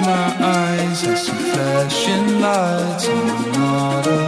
my eyes, I see flashing lights, I'm